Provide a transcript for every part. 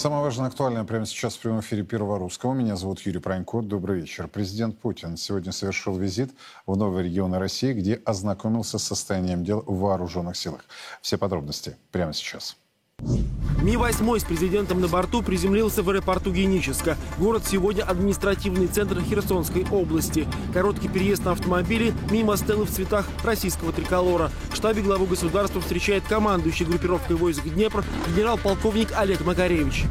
Самое важное, актуальное прямо сейчас в прямом эфире Первого Русского. Меня зовут Юрий Пронько. Добрый вечер. Президент Путин сегодня совершил визит в новые регионы России, где ознакомился с состоянием дел в вооруженных силах. Все подробности прямо сейчас. Ми-8 с президентом на борту приземлился в аэропорту Геническа. Город сегодня административный центр Херсонской области. Короткий переезд на автомобиле мимо стелы в цветах российского триколора. В штабе главу государства встречает командующий группировкой войск Днепр генерал-полковник Олег Макаревич.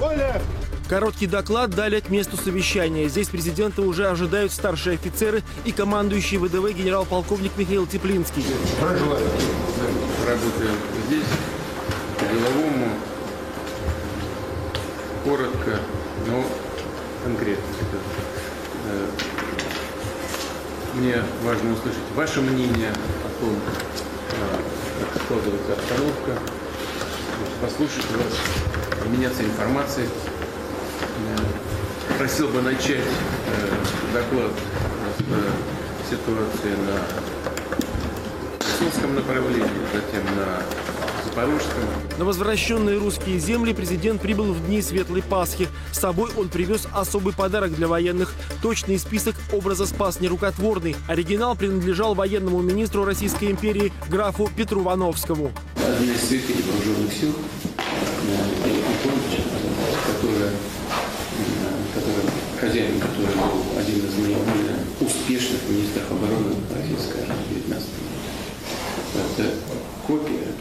Оля! Короткий доклад дали к месту совещания. Здесь президента уже ожидают старшие офицеры и командующий ВДВ генерал-полковник Михаил Теплинский. Желаю работаю здесь, по-деловому, коротко, но конкретно. Э, мне важно услышать ваше мнение о том, э, как складывается обстановка, послушать вас, обменяться информацией. Просил бы начать э, доклад с ситуации на Херсонском направлении, затем на Запорожском. На возвращенные русские земли президент прибыл в дни Светлой Пасхи. С собой он привез особый подарок для военных. Точный список образа спас нерукотворный. Оригинал принадлежал военному министру Российской империи графу Петру Вановскому. Одна из святынь вооруженных сил, которая хозяин, который был один из наиболее успешных министров обороны Российской армии в 19 Это копия,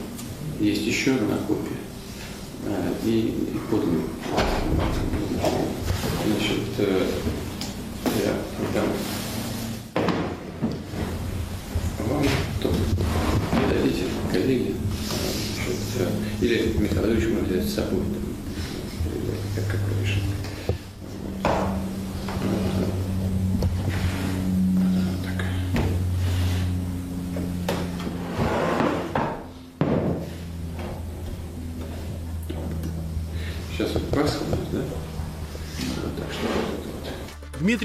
есть еще одна копия, э, и, и подлинник. Значит, э, я дам. Вам тоже дадите коллеги, значит, э, или Михаил Ильич может взять с собой, как, как вы решите.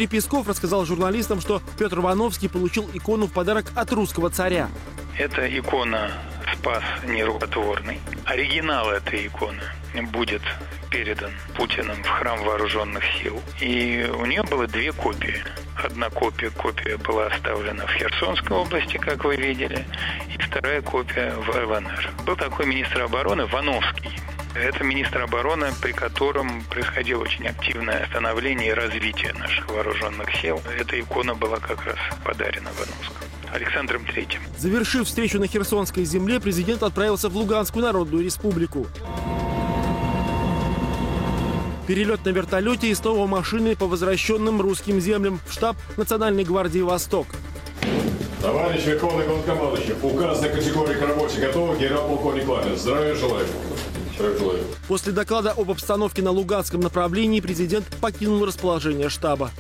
Дмитрий Песков рассказал журналистам, что Петр Вановский получил икону в подарок от русского царя. Это икона «Спас нерукотворный». Оригинал этой иконы будет передан Путиным в храм вооруженных сил. И у нее было две копии. Одна копия, копия была оставлена в Херсонской области, как вы видели, и вторая копия в ЛНР. Был такой министр обороны Вановский. Это министр обороны, при котором происходило очень активное становление и развитие наших вооруженных сил. Эта икона была как раз подарена Вановскому. Александром Третьим. Завершив встречу на Херсонской земле, президент отправился в Луганскую Народную Республику. Перелет на вертолете и снова машины по возвращенным русским землям в штаб Национальной гвардии «Восток». Товарищ Верховный Главнокомандующий, указанная категория к работе готова, генерал-полковник Лапин. Здравия желаю. Здравия желаю. После доклада об обстановке на Луганском направлении президент покинул расположение штаба.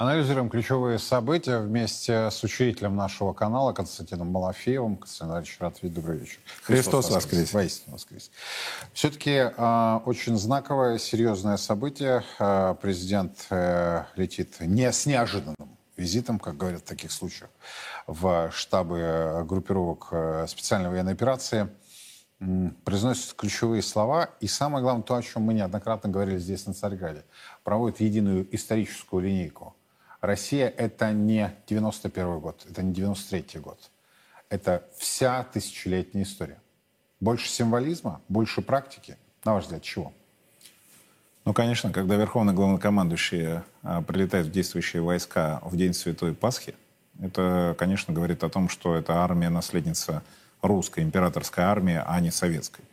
Анализируем ключевые события вместе с учителем нашего канала Константином Малафеевым. Константин Ильич, рад видеть. Добрый вечер. Христос воскрес. Воистину воскрес. Все-таки э, очень знаковое, серьезное событие. Э, президент э, летит не с неожиданным визитом, как говорят в таких случаях, в штабы группировок э, специальной военной операции произносит ключевые слова. И самое главное, то, о чем мы неоднократно говорили здесь, на Царьграде, проводит единую историческую линейку. Россия — это не 91 год, это не 93 год. Это вся тысячелетняя история. Больше символизма, больше практики. На ваш взгляд, чего? Ну, конечно, когда Верховный Главнокомандующий а, прилетает в действующие войска в день Святой Пасхи, это, конечно, говорит о том, что это армия наследница русской императорской армии, а не советской.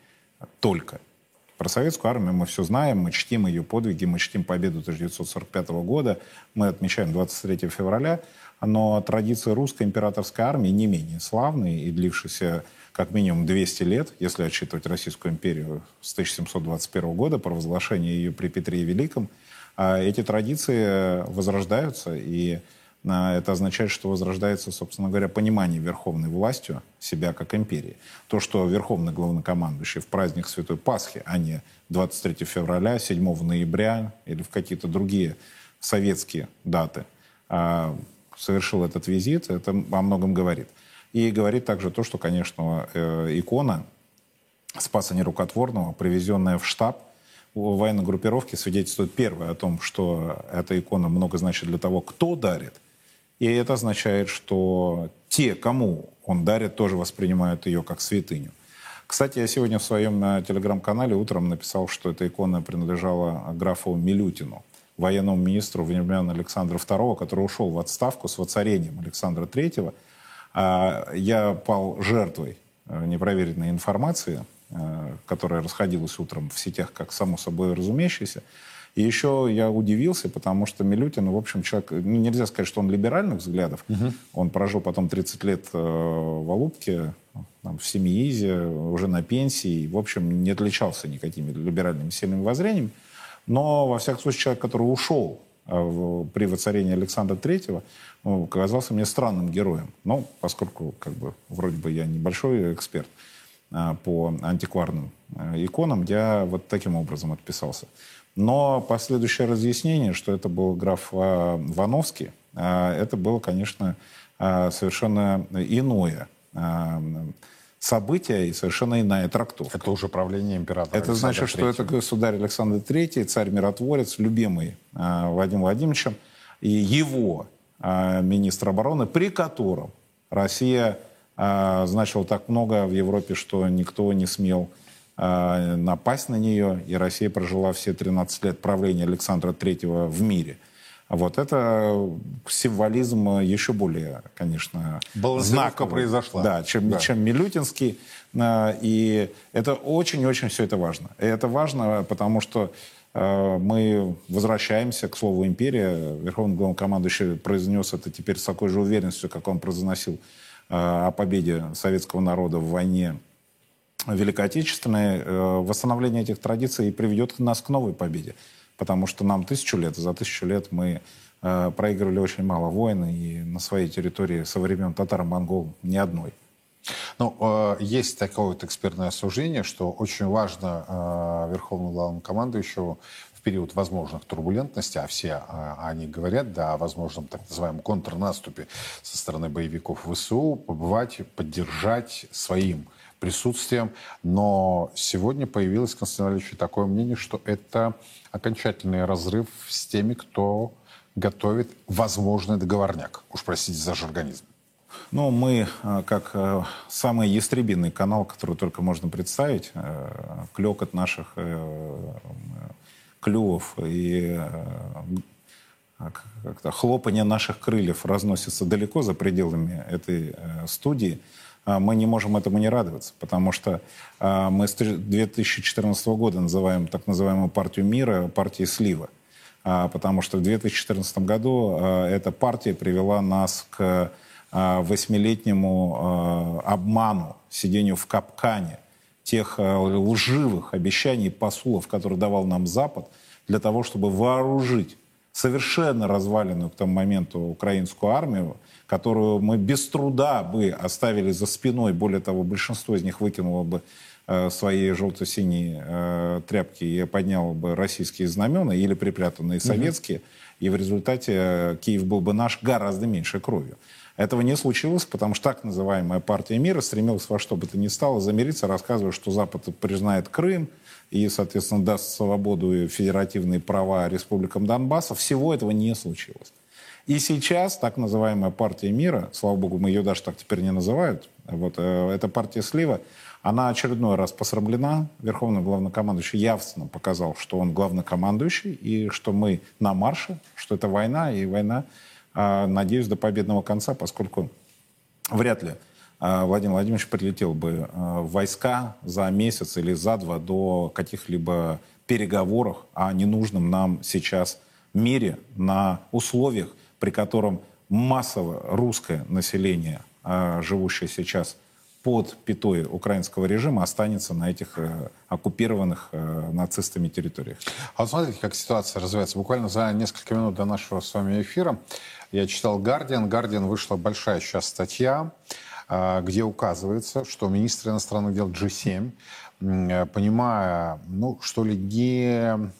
Только. Про советскую армию. Мы все знаем, мы чтим ее подвиги, мы чтим победу 1945 года, мы отмечаем 23 февраля, но традиции русской императорской армии не менее славные и длившиеся как минимум 200 лет, если отсчитывать Российскую империю с 1721 года, по провозглашению ее при Петре Великом, а эти традиции возрождаются, и это означает, что возрождается, собственно говоря, понимание верховной властью себя как империи. То, что верховный главнокомандующий в праздник Святой Пасхи, а не 23 февраля, 7 ноября или в какие-то другие советские даты, а, совершил этот визит, это о многом говорит. И говорит также то, что, конечно, э, икона Спаса Нерукотворного, привезенная в штаб военной группировки, свидетельствует первое о том, что эта икона много значит для того, кто дарит. И это означает, что те, кому он дарит, тоже воспринимают ее как святыню. Кстати, я сегодня в своем э, телеграм-канале утром написал, что эта икона принадлежала графу Милютину, военному министру времен Александра II, который ушел в отставку с воцарением Александра III. А я пал жертвой э, непроверенной информации, э, которая расходилась утром в сетях как само собой разумеющаяся. И еще я удивился, потому что Милютин, в общем, человек, ну, нельзя сказать, что он либеральных взглядов. Угу. Он прожил потом 30 лет э, в Алупке, там, в Семиизе, уже на пенсии. В общем, не отличался никакими либеральными сильными воззрениями. Но, во всяком случае, человек, который ушел э, при воцарении Александра Третьего, ну, казался мне странным героем. Но поскольку, как бы, вроде бы я небольшой эксперт э, по антикварным иконам, я вот таким образом отписался. Но последующее разъяснение, что это был граф а, Вановский, а, это было, конечно, а, совершенно иное событие и совершенно иная трактовка. Это уже правление императора Это Александра значит, что это государь Александр III, царь-миротворец, любимый Владимиром Владимировичем, и его министр обороны, при котором Россия значила так много в Европе, что никто не смел напасть на нее, и Россия прожила все 13 лет правления Александра III в мире. Вот это символизм еще более, конечно, знаковый. произошла. Да, чем, да. чем Милютинский. И это очень-очень все это важно. И это важно, потому что э, мы возвращаемся к слову империя. Верховный главнокомандующий произнес это теперь с такой же уверенностью, как он произносил э, о победе советского народа в войне Великой Отечественной, э, восстановление этих традиций приведет нас к новой победе. Потому что нам тысячу лет, за тысячу лет мы э, проигрывали очень мало войн, и на своей территории со времен татаро-монгол ни одной. Ну, э, есть такое вот экспертное осуждение, что очень важно Верховному главному командующему в период возможных турбулентностей, а все они говорят, да, о возможном так называемом контрнаступе со стороны боевиков ВСУ, побывать, поддержать своим присутствием. Но сегодня появилось, Константин Валерьевич, такое мнение, что это окончательный разрыв с теми, кто готовит возможный договорняк. Уж простите за жаргонизм. Ну, мы, э, как э, самый ястребиный канал, который только можно представить, э, клекот наших клювов и как-то хлопанье наших крыльев разносится далеко за пределами этой студии – мы не можем этому не радоваться, потому что а, мы с 2014 года называем так называемую партию мира партией слива. А, потому что в 2014 году эта партия привела нас к восьмилетнему обману, сидению в капкане тех лживых обещаний посулов, которые давал нам Запад, для того, чтобы вооружить совершенно разваленную к тому моменту украинскую армию, которую мы без труда бы оставили за спиной. Более того, большинство из них выкинуло бы э, свои желто-синие э, тряпки и подняло бы российские знамена или припрятанные советские. Угу. И в результате э, Киев был бы наш гораздо меньше кровью. Этого не случилось, потому что так называемая партия мира стремилась во что бы то ни стало замириться, рассказывая, что Запад признает Крым и, соответственно, даст свободу и федеративные права республикам Донбасса. Всего этого не случилось. И сейчас так называемая партия мира, слава богу, мы ее даже так теперь не называют, вот, э, эта партия слива, она очередной раз посрамлена. Верховный главнокомандующий явственно показал, что он главнокомандующий, и что мы на марше, что это война, и война, э, надеюсь, до победного конца, поскольку вряд ли Владимир Владимирович прилетел бы в войска за месяц или за два до каких-либо переговоров о ненужном нам сейчас мире на условиях, при котором массово русское население, а, живущее сейчас под пятой украинского режима, останется на этих э, оккупированных э, нацистами территориях. А вот смотрите, как ситуация развивается. Буквально за несколько минут до нашего с вами эфира я читал «Гардиан». «Гардиан» вышла большая сейчас статья, а, где указывается, что министр иностранных дел G7, понимая, ну, что ли, не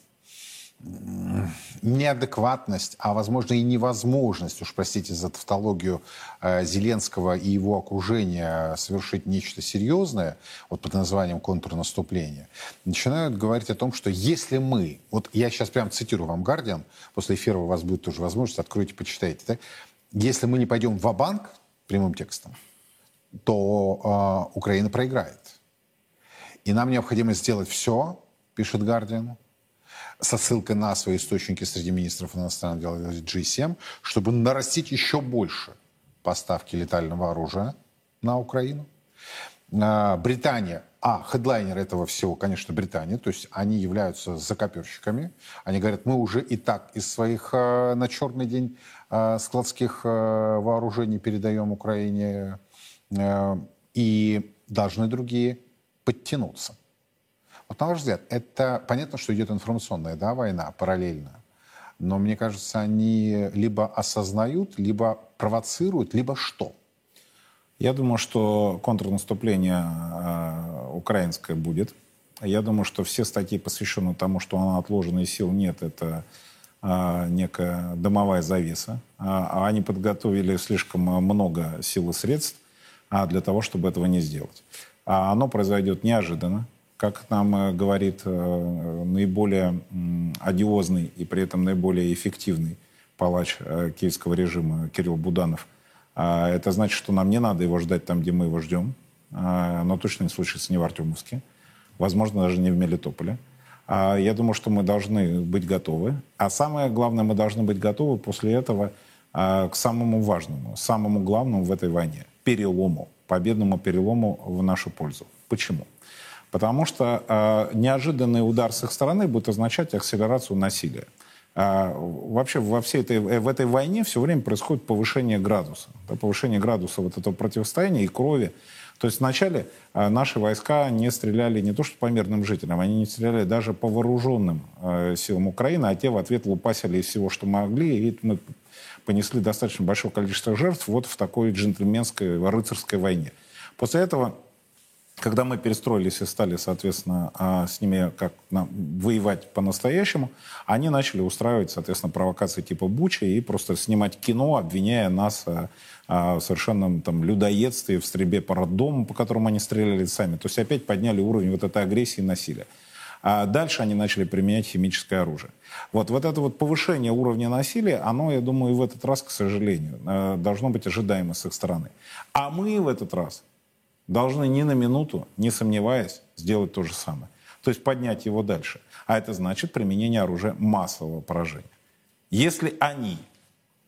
неадекватность, а возможно и невозможность, уж простите за тавтологию э, Зеленского и его окружения совершить нечто серьезное, вот под названием контрнаступление, начинают говорить о том, что если мы, вот я сейчас прям цитирую вам Гардиан, после эфира у вас будет тоже возможность, откройте, почитайте, да? если мы не пойдем в банк прямым текстом, то э, Украина проиграет. И нам необходимо сделать все, пишет Гардиан, со ссылкой на свои источники среди министров иностранных дел G7, чтобы нарастить еще больше поставки летального оружия на Украину. А, Британия, а хедлайнер этого всего, конечно, Британия, то есть они являются закоперщиками. Они говорят, мы уже и так из своих а, на черный день а, складских вооружений передаем Украине, и должны другие подтянуться. Вот на ваш взгляд, это понятно, что идет информационная да, война параллельно, но мне кажется, они либо осознают, либо провоцируют, либо что? Я думаю, что контрнаступление э, украинское будет. Я думаю, что все статьи, посвященные тому, что она отложенной сил нет, это э, некая дымовая завеса. А они подготовили слишком много сил и средств а, для того, чтобы этого не сделать. А оно произойдет неожиданно как нам э, говорит э, наиболее одиозный и при этом наиболее эффективный палач э, киевского режима Кирилл Буданов, а, это значит, что нам не надо его ждать там, где мы его ждем, а, но точно не случится не в Артемовске, возможно, даже не в Мелитополе. А, я думаю, что мы должны быть готовы. А самое главное, мы должны быть готовы после этого к самому важному, самому главному в этой войне – перелому, победному перелому в нашу пользу. Почему? Потому что э, неожиданный удар с их стороны будет означать акселерацию насилия. Э, вообще во всей этой, э, в этой войне все время происходит повышение градуса. Да, повышение градуса вот этого противостояния и крови. То есть вначале э, наши войска не стреляли не то что по мирным жителям, они не стреляли даже по вооруженным э, силам Украины, а те в ответ лупасили из всего, что могли, и мы понесли достаточно большое количество жертв вот в такой джентльменской, рыцарской войне. После этого когда мы перестроились и стали, соответственно, а, с ними как воевать по-настоящему, они начали устраивать, соответственно, провокации типа Бучи и просто снимать кино, обвиняя нас а, а, в совершенном там людоедстве, в стрельбе по роддому, по которому они стреляли сами. То есть опять подняли уровень вот этой агрессии и насилия. А дальше они начали применять химическое оружие. Вот, вот это вот повышение уровня насилия, оно, я думаю, и в этот раз, к сожалению, э, должно быть ожидаемо с их стороны. А мы в этот раз должны ни на минуту, не сомневаясь, сделать то же самое. То есть поднять его дальше. А это значит применение оружия массового поражения. Если они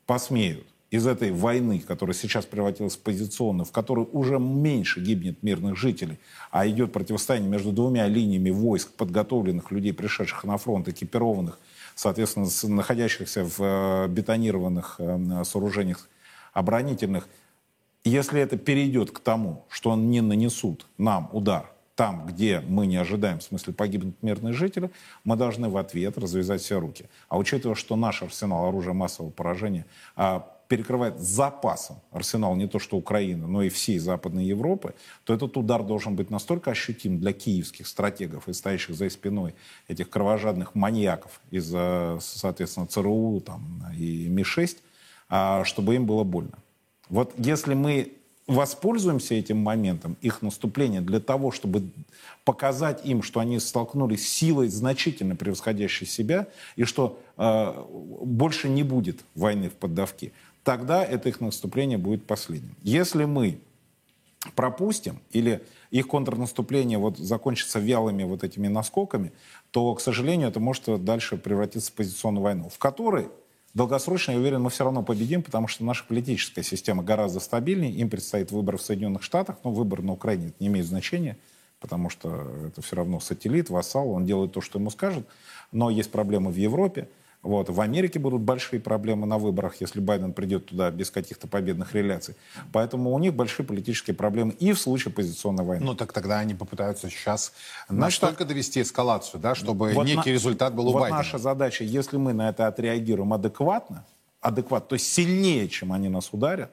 посмеют из этой войны, которая сейчас превратилась в позиционную, в которой уже меньше гибнет мирных жителей, а идет противостояние между двумя линиями войск, подготовленных людей, пришедших на фронт, экипированных, соответственно, находящихся в э, бетонированных э, сооружениях оборонительных, если это перейдет к тому, что они нанесут нам удар там, где мы не ожидаем, в смысле погибнут мирные жители, мы должны в ответ развязать все руки. А учитывая, что наш арсенал оружия массового поражения а, перекрывает запасом арсенал не то что Украины, но и всей Западной Европы, то этот удар должен быть настолько ощутим для киевских стратегов и стоящих за спиной этих кровожадных маньяков из, соответственно, ЦРУ там, и Ми-6, а, чтобы им было больно. Вот если мы воспользуемся этим моментом, их наступления, для того, чтобы показать им, что они столкнулись с силой, значительно превосходящей себя, и что э, больше не будет войны в поддавке, тогда это их наступление будет последним. Если мы пропустим или их контрнаступление вот закончится вялыми вот этими наскоками, то, к сожалению, это может дальше превратиться в позиционную войну, в которой Долгосрочно, я уверен, мы все равно победим, потому что наша политическая система гораздо стабильнее. Им предстоит выбор в Соединенных Штатах, но выбор на Украине не имеет значения, потому что это все равно сателлит, вассал, он делает то, что ему скажут. Но есть проблемы в Европе. Вот. В Америке будут большие проблемы на выборах, если Байден придет туда без каких-то победных реляций. Поэтому у них большие политические проблемы и в случае позиционной войны. Ну так тогда они попытаются сейчас Значит, настолько довести эскалацию, да, чтобы вот некий на, результат был у вот Байдена. наша задача, если мы на это отреагируем адекватно, адекватно, то есть сильнее, чем они нас ударят,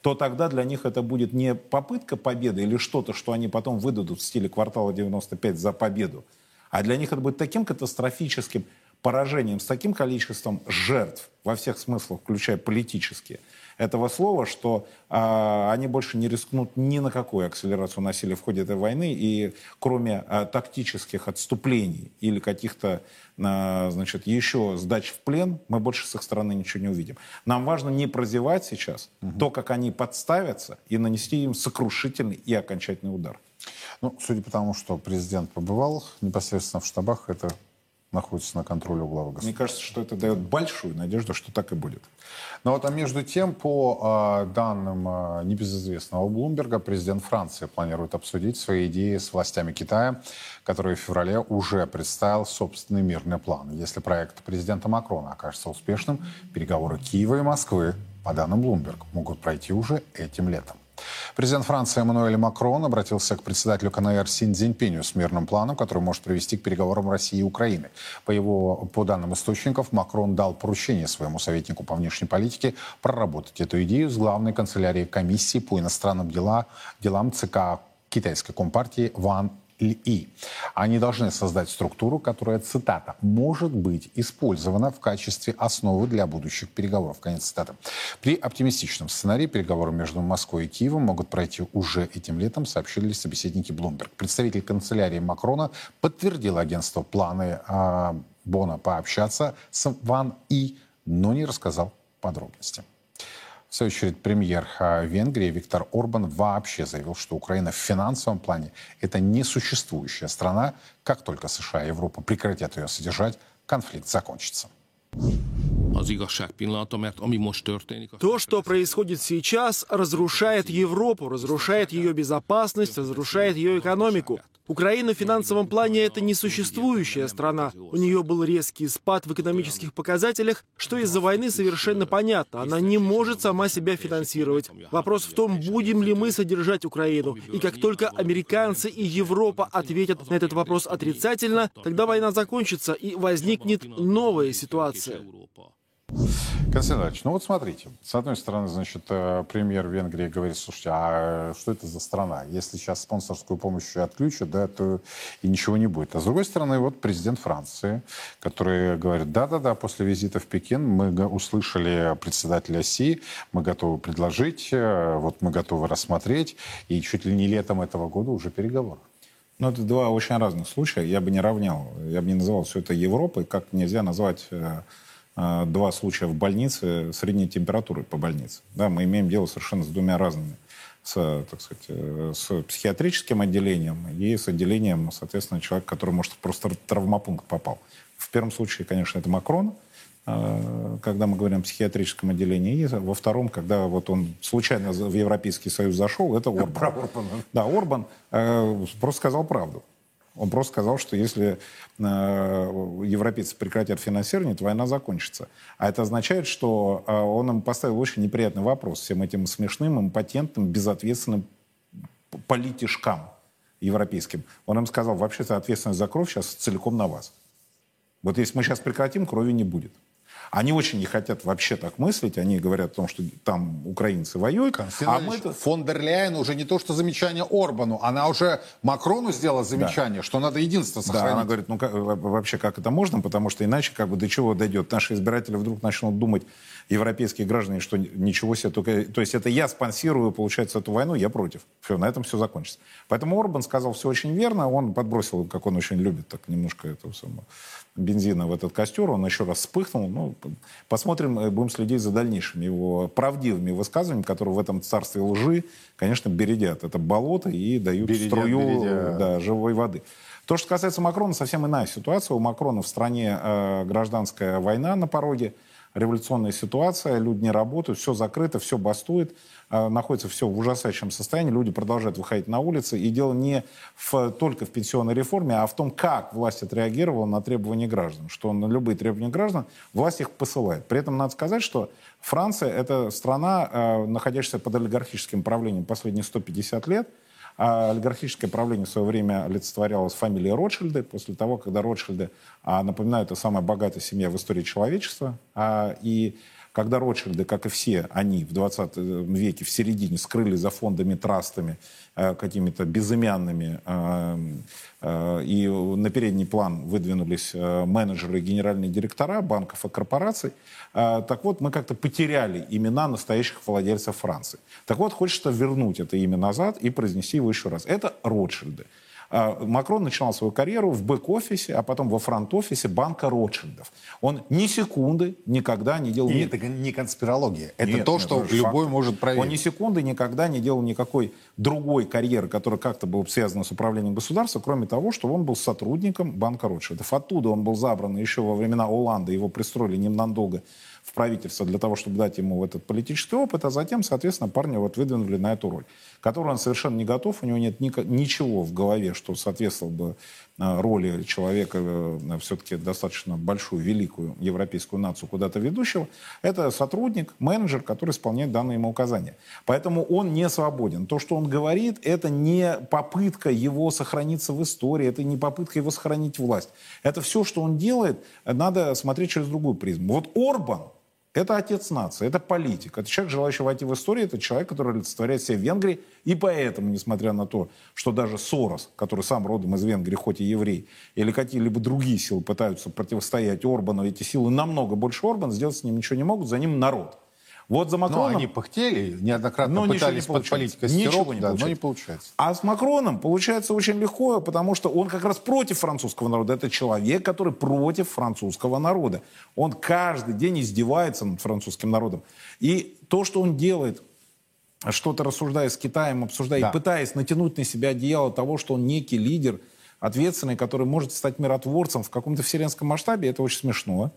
то тогда для них это будет не попытка победы или что-то, что они потом выдадут в стиле квартала 95 за победу, а для них это будет таким катастрофическим поражением с таким количеством жертв во всех смыслах, включая политические, этого слова, что а, они больше не рискнут ни на какую акселерацию насилия в ходе этой войны, и кроме а, тактических отступлений или каких-то, а, значит, еще сдач в плен, мы больше с их стороны ничего не увидим. Нам важно не прозевать сейчас угу. то, как они подставятся, и нанести им сокрушительный и окончательный удар. Ну, судя по тому, что президент побывал непосредственно в штабах, это находится на контроле у главы государства. Мне кажется, что это дает большую надежду, что так и будет. Но вот а между тем, по э, данным э, небезызвестного Блумберга, президент Франции планирует обсудить свои идеи с властями Китая, который в феврале уже представил собственный мирный план. Если проект президента Макрона окажется успешным, переговоры Киева и Москвы, по данным Блумберг, могут пройти уже этим летом. Президент Франции Эммануэль Макрон обратился к председателю КНР Син Цзиньпиню с мирным планом, который может привести к переговорам России и Украины. По его, по данным источников, Макрон дал поручение своему советнику по внешней политике проработать эту идею с главной канцелярией комиссии по иностранным дела, делам ЦК китайской компартии Ван и. Они должны создать структуру, которая, цитата, может быть использована в качестве основы для будущих переговоров. Конец цитаты. При оптимистичном сценарии переговоры между Москвой и Киевом могут пройти уже этим летом, сообщили собеседники Bloomberg. Представитель канцелярии Макрона подтвердил агентство планы э, Бона пообщаться с Ван И, но не рассказал подробности. В свою очередь, премьер а, Венгрии Виктор Орбан вообще заявил, что Украина в финансовом плане – это несуществующая страна. Как только США и Европа прекратят ее содержать, конфликт закончится. То, что происходит сейчас, разрушает Европу, разрушает ее безопасность, разрушает ее экономику. Украина в финансовом плане это несуществующая страна. У нее был резкий спад в экономических показателях, что из-за войны совершенно понятно. Она не может сама себя финансировать. Вопрос в том, будем ли мы содержать Украину. И как только американцы и Европа ответят на этот вопрос отрицательно, тогда война закончится и возникнет новая ситуация. Константин Иванович, ну вот смотрите, с одной стороны, значит, э, премьер Венгрии говорит, слушайте, а что это за страна? Если сейчас спонсорскую помощь отключат, да, то и ничего не будет. А с другой стороны, вот президент Франции, который говорит, да-да-да, после визита в Пекин мы услышали председателя Си, мы готовы предложить, э, вот мы готовы рассмотреть, и чуть ли не летом этого года уже переговоры. Ну, это два очень разных случая. Я бы не равнял, я бы не называл все это Европой, как нельзя назвать э, два случая в больнице средней температуры по больнице. Да, мы имеем дело совершенно с двумя разными. С, так сказать, э, с психиатрическим отделением и с отделением, соответственно, человека, который, может, просто в травмопункт попал. В первом случае, конечно, это Макрон, а, когда мы говорим о психиатрическом отделении, и во втором, когда вот он случайно в Европейский Союз зашел, это Орбан. Про Орбана. Да, Орбан э, просто сказал правду. Он просто сказал, что если э, европейцы прекратят финансирование, то война закончится. А это означает, что э, он им поставил очень неприятный вопрос всем этим смешным, импотентным, безответственным политишкам европейским. Он им сказал, вообще-то ответственность за кровь сейчас целиком на вас. Вот если мы сейчас прекратим, крови не будет. Они очень не хотят вообще так мыслить. Они говорят о том, что там украинцы воюют. А мы фон дер Ляйен уже не то, что замечание Орбану, она уже Макрону сделала замечание, да. что надо единство сохранить. Да, она говорит, ну как, вообще как это можно, потому что иначе как бы до чего дойдет. Наши избиратели вдруг начнут думать, европейские граждане, что ничего себе, только, то есть это я спонсирую, получается, эту войну, я против. Все, на этом все закончится. Поэтому Орбан сказал все очень верно, он подбросил, как он очень любит, так немножко это самое, бензина в этот костер, он еще раз вспыхнул. Ну, посмотрим, э, будем следить за дальнейшими его правдивыми высказываниями, которые в этом царстве лжи, конечно, бередят это болото и дают бередят, струю бередят. Да, живой воды. То, что касается Макрона, совсем иная ситуация. У Макрона в стране э, гражданская война на пороге революционная ситуация, люди не работают, все закрыто, все бастует, э, находится все в ужасающем состоянии, люди продолжают выходить на улицы. И дело не в, только в пенсионной реформе, а в том, как власть отреагировала на требования граждан. Что на любые требования граждан власть их посылает. При этом надо сказать, что Франция — это страна, э, находящаяся под олигархическим правлением последние 150 лет, а олигархическое правление в свое время олицетворялось фамилией Ротшильды. После того, когда Ротшильды, а, напоминаю, это самая богатая семья в истории человечества, А, и когда Ротшильды, как и все они в 20 веке в середине скрыли за фондами, трастами, э, какими-то безымянными, э, э, и на передний план выдвинулись менеджеры и генеральные директора банков и корпораций, так вот, мы как-то потеряли имена настоящих владельцев Франции. Так вот, хочется вернуть это имя назад и произнести его еще раз. Это Ротшильды. А, Макрон начинал свою карьеру в бэк-офисе, а потом во фронт-офисе банка Ротшильдов. Он ни секунды никогда не делал... И это не конспирология. Это Нет, то, что любой факт. может проверить. Он ни секунды никогда не делал никакой другой карьеры, которая как-то была связана с управлением государства, кроме того, что он был сотрудником банка Ротшильдов. Оттуда он был забран еще во времена Оланда, его пристроили ненадолго в правительство для того, чтобы дать ему этот политический опыт, а затем, соответственно, парня вот выдвинули на эту роль, которую он совершенно не готов, у него нет ни, ничего в голове, что соответствовало бы э, роли человека, э, все-таки достаточно большую, великую европейскую нацию куда-то ведущего. Это сотрудник, менеджер, который исполняет данные ему указания. Поэтому он не свободен. То, что он говорит, это не попытка его сохраниться в истории, это не попытка его сохранить власть. Это все, что он делает, надо смотреть через другую призму. Вот Орбан, это отец нации, это политик, это человек, желающий войти в историю, это человек, который олицетворяет себя в Венгрии. И поэтому, несмотря на то, что даже Сорос, который сам родом из Венгрии, хоть и еврей, или какие-либо другие силы пытаются противостоять Орбану, эти силы намного больше Орбана, сделать с ним ничего не могут, за ним народ. Вот за Макроном... Но они пыхтели, неоднократно но пытались под политикой ничего не да, но не получается. А с Макроном получается очень легко, потому что он как раз против французского народа. Это человек, который против французского народа. Он каждый день издевается над французским народом. И то, что он делает, что-то рассуждая с Китаем, обсуждая, да. и пытаясь натянуть на себя одеяло того, что он некий лидер, ответственный, который может стать миротворцем в каком-то вселенском масштабе, это очень смешно.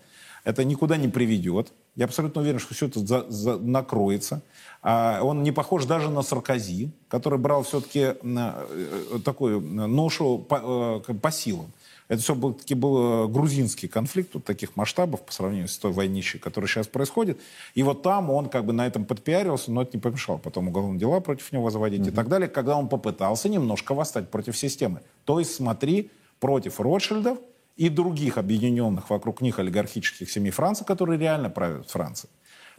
Это никуда не приведет. Я абсолютно уверен, что все это за, за, накроется. А он не похож даже на Саркози, который брал все-таки э, такую ношу по, э, по силам. Это все был, таки был э, грузинский конфликт вот таких масштабов по сравнению с той войнищей, которая сейчас происходит. И вот там он как бы на этом подпиарился, но это не помешало потом уголовные дела против него заводить mm-hmm. и так далее, когда он попытался немножко восстать против системы. То есть смотри, против Ротшильдов – и других объединенных вокруг них олигархических семей Франции, которые реально правят Францией.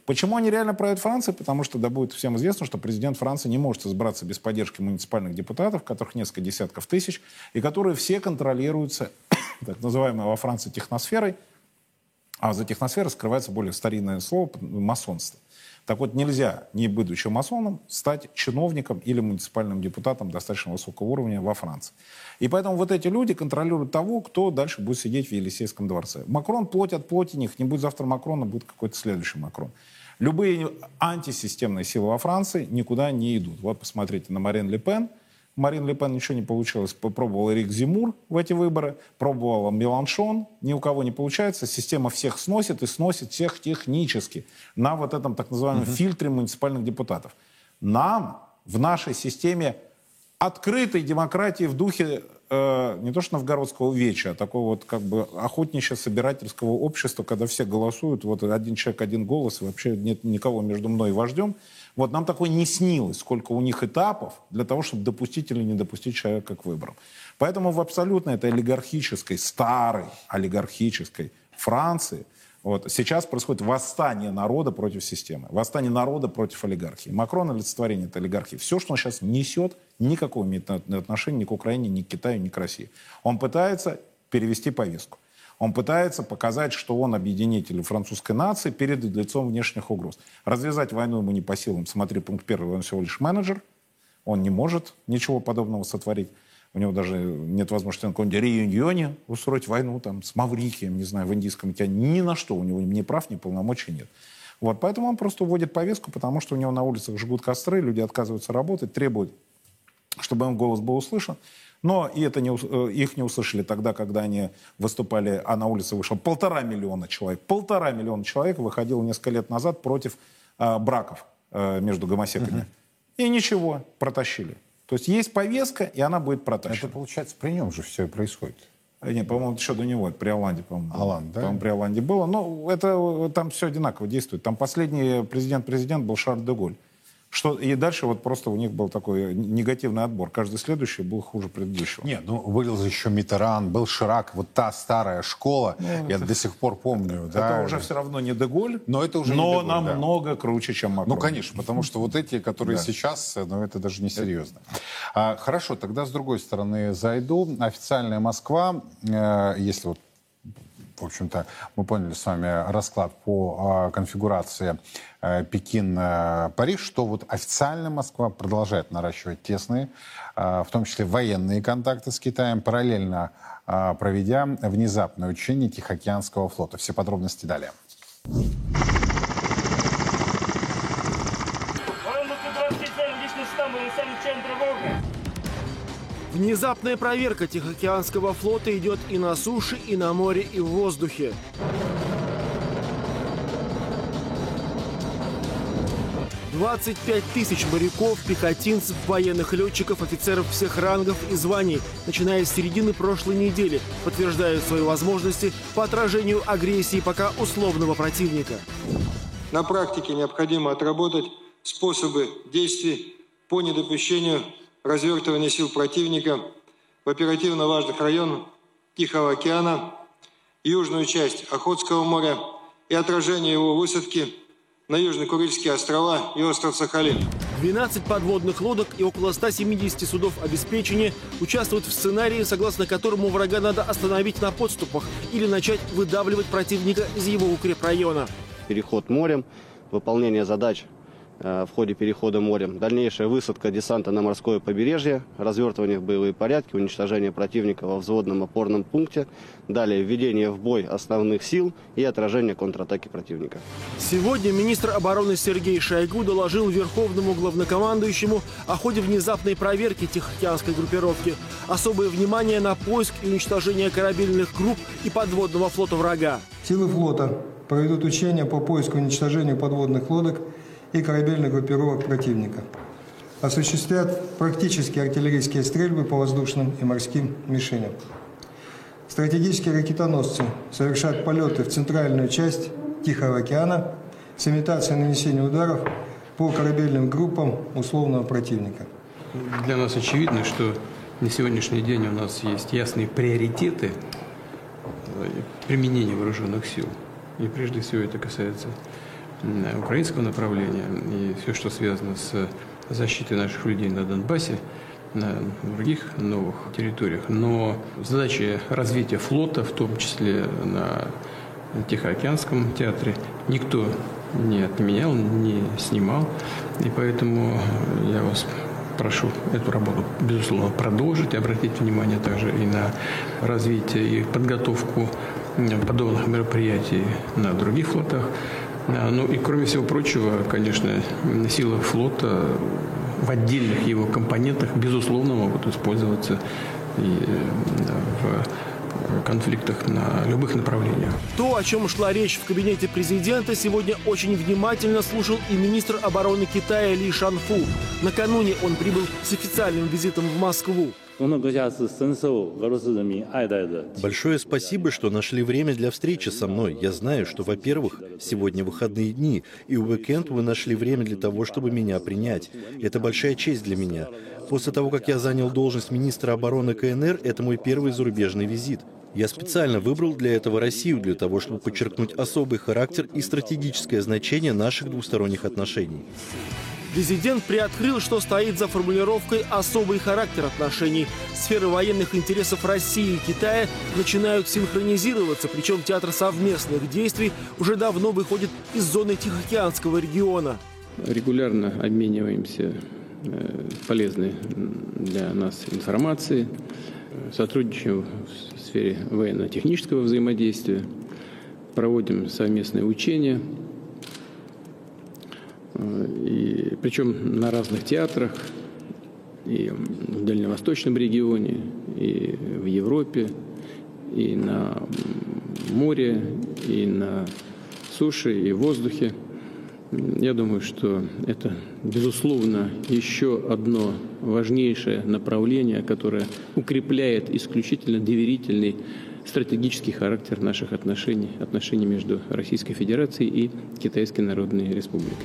Почему они реально правят Францией? Потому что, да, будет всем известно, что президент Франции не может избраться без поддержки муниципальных депутатов, которых несколько десятков тысяч, и которые все контролируются так называемой во Франции техносферой, а за техносферой скрывается более старинное слово масонство. Так вот, нельзя, не будучи масоном, стать чиновником или муниципальным депутатом достаточно высокого уровня во Франции. И поэтому вот эти люди контролируют того, кто дальше будет сидеть в Елисейском дворце. Макрон плоть от плоти них. Не будет завтра Макрона, будет какой-то следующий Макрон. Любые антисистемные силы во Франции никуда не идут. Вот посмотрите на Марин Ле Пен – Марин Ле Пен ничего не получилось. Попробовал Эрик Зимур в эти выборы, пробовал Меланшон, ни у кого не получается. Система всех сносит и сносит всех технически на вот этом так называемом угу. фильтре муниципальных депутатов. Нам в нашей системе открытой демократии в духе э, не то что новгородского веча, а такого вот как бы охотничьо-собирательского общества, когда все голосуют, вот один человек, один голос, и вообще нет никого между мной и вождем. Вот нам такое не снилось, сколько у них этапов для того, чтобы допустить или не допустить человека к выборам. Поэтому в абсолютно этой олигархической, старой олигархической Франции вот, сейчас происходит восстание народа против системы, восстание народа против олигархии. Макрон олицетворение этой олигархии. Все, что он сейчас несет, никакого имеет отношения ни к Украине, ни к Китаю, ни к России. Он пытается перевести повестку. Он пытается показать, что он объединитель французской нации перед лицом внешних угроз. Развязать войну ему не по силам. Смотри, пункт первый, он всего лишь менеджер. Он не может ничего подобного сотворить. У него даже нет возможности на каком-нибудь реюнионе устроить войну там, с Маврикием, не знаю, в Индийском океане. Ни на что у него ни прав, ни полномочий нет. Вот, поэтому он просто уводит повестку, потому что у него на улицах жгут костры, люди отказываются работать, требуют, чтобы им голос был услышан. Но и это не, э, их не услышали тогда, когда они выступали, а на улице вышло полтора миллиона человек. Полтора миллиона человек выходило несколько лет назад против э, браков э, между гомосеками. Угу. И ничего, протащили. То есть есть повестка, и она будет протащена. Это, получается, при нем же все происходит. Э, нет, по-моему, еще до него, при Оланде, по-моему. Оланд, да? По-моему, при Оланде было. Но это там все одинаково действует. Там последний президент-президент был Шарль де Голь. Что, и дальше вот просто у них был такой негативный отбор. Каждый следующий был хуже предыдущего. Нет, ну был еще Митеран, был Ширак, вот та старая школа, ну, я это, до сих пор помню. Это да, уже все равно не Деголь, но это уже но Деголь, намного да. круче, чем Макрон. Ну, конечно, потому что вот эти, которые да. сейчас, ну это даже не серьезно. А, хорошо, тогда с другой стороны зайду. Официальная Москва, э, если вот в общем-то, мы поняли с вами расклад по э, конфигурации э, Пекин-Париж, что вот официально Москва продолжает наращивать тесные, э, в том числе военные контакты с Китаем, параллельно э, проведя внезапное учение Тихоокеанского флота. Все подробности далее. Внезапная проверка Тихоокеанского флота идет и на суше, и на море, и в воздухе. Двадцать пять тысяч моряков, пехотинцев, военных летчиков, офицеров всех рангов и званий, начиная с середины прошлой недели, подтверждают свои возможности по отражению агрессии пока условного противника. На практике необходимо отработать способы действий по недопущению развертывания сил противника в оперативно важных районах Тихого океана, южную часть Охотского моря и отражение его высадки на Южно-Курильские острова и остров Сахалин. 12 подводных лодок и около 170 судов обеспечения участвуют в сценарии, согласно которому врага надо остановить на подступах или начать выдавливать противника из его укрепрайона. Переход морем, выполнение задач в ходе перехода морем. Дальнейшая высадка десанта на морское побережье, развертывание в боевые порядки, уничтожение противника во взводном опорном пункте, далее введение в бой основных сил и отражение контратаки противника. Сегодня министр обороны Сергей Шойгу доложил верховному главнокомандующему о ходе внезапной проверки Тихоокеанской группировки. Особое внимание на поиск и уничтожение корабельных групп и подводного флота врага. Силы флота проведут учения по поиску и уничтожению подводных лодок и корабельных группировок противника. Осуществлят практические артиллерийские стрельбы по воздушным и морским мишеням. Стратегические ракетоносцы совершат полеты в центральную часть Тихого океана с имитацией нанесения ударов по корабельным группам условного противника. Для нас очевидно, что на сегодняшний день у нас есть ясные приоритеты э, применения вооруженных сил. И прежде всего это касается украинского направления и все, что связано с защитой наших людей на Донбассе, на других новых территориях. Но задачи развития флота, в том числе на Тихоокеанском театре, никто не отменял, не снимал. И поэтому я вас прошу эту работу, безусловно, продолжить, обратить внимание также и на развитие и подготовку подобных мероприятий на других флотах. Ну и кроме всего прочего, конечно, силы флота в отдельных его компонентах, безусловно, могут использоваться и в конфликтах на любых направлениях. То, о чем шла речь в кабинете президента, сегодня очень внимательно слушал и министр обороны Китая Ли Шанфу. Накануне он прибыл с официальным визитом в Москву. Большое спасибо, что нашли время для встречи со мной. Я знаю, что, во-первых, сегодня выходные дни, и в уикенд вы нашли время для того, чтобы меня принять. Это большая честь для меня. После того, как я занял должность министра обороны КНР, это мой первый зарубежный визит. Я специально выбрал для этого Россию, для того, чтобы подчеркнуть особый характер и стратегическое значение наших двусторонних отношений. Президент приоткрыл, что стоит за формулировкой «особый характер отношений». Сферы военных интересов России и Китая начинают синхронизироваться, причем театр совместных действий уже давно выходит из зоны Тихоокеанского региона. Регулярно обмениваемся э, полезной для нас информацией, сотрудничаем в сфере военно-технического взаимодействия, проводим совместные учения – и, причем на разных театрах, и в Дальневосточном регионе, и в Европе, и на море, и на суше, и в воздухе. Я думаю, что это, безусловно, еще одно важнейшее направление, которое укрепляет исключительно доверительный стратегический характер наших отношений, отношений между Российской Федерацией и Китайской Народной Республикой.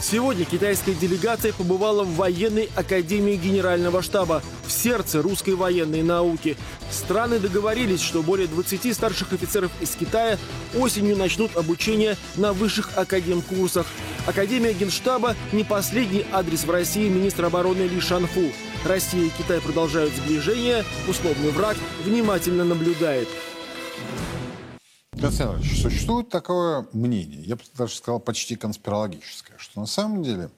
Сегодня китайская делегация побывала в военной академии Генерального штаба, в сердце русской военной науки. Страны договорились, что более 20 старших офицеров из Китая осенью начнут обучение на высших академ-курсах. Академия Генштаба – не последний адрес в России министра обороны Ли Шанфу. Россия и Китай продолжают сближение, условный враг внимательно наблюдает. Константин Иванович, существует такое мнение, я бы даже сказал почти конспирологическое, что на самом деле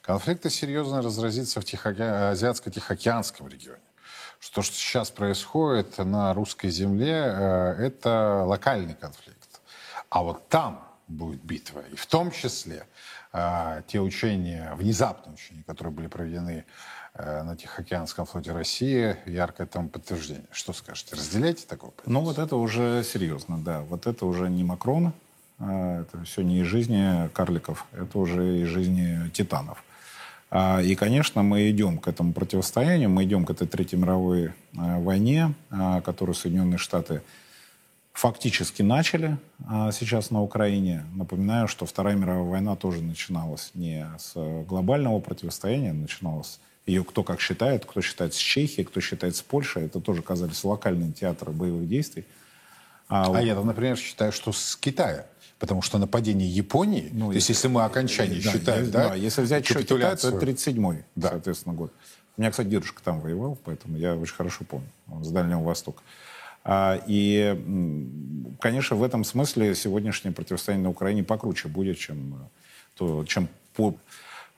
конфликты серьезно разразится в Тихоке... Азиатско-Тихоокеанском регионе. Что то, что сейчас происходит на русской земле, э, это локальный конфликт. А вот там будет битва. И в том числе э, те учения, внезапные учения, которые были проведены на Тихоокеанском флоте России яркое тому подтверждение. Что скажете? Разделяете такого? Ну, вот это уже серьезно, да. Вот это уже не Макрон, а это все не из жизни карликов, это уже из жизни титанов. А, и, конечно, мы идем к этому противостоянию, мы идем к этой Третьей мировой а, войне, которую Соединенные Штаты фактически начали сейчас на Украине. Напоминаю, что Вторая мировая война тоже начиналась не с глобального противостояния, начиналась ее кто как считает, кто считает с Чехией, кто считает с Польшей. Это тоже казались локальные театры боевых действий. А, а я, например, считаю, что с Китая. Потому что нападение Японии, ну, то есть если мы окончание да, считаем, да, да, если взять еще Китай, то это 37-й, да. соответственно, год. У меня, кстати, дедушка там воевал, поэтому я очень хорошо помню. Он с Дальнего Востока. А, и, конечно, в этом смысле сегодняшнее противостояние на Украине покруче будет, чем, э, то, чем по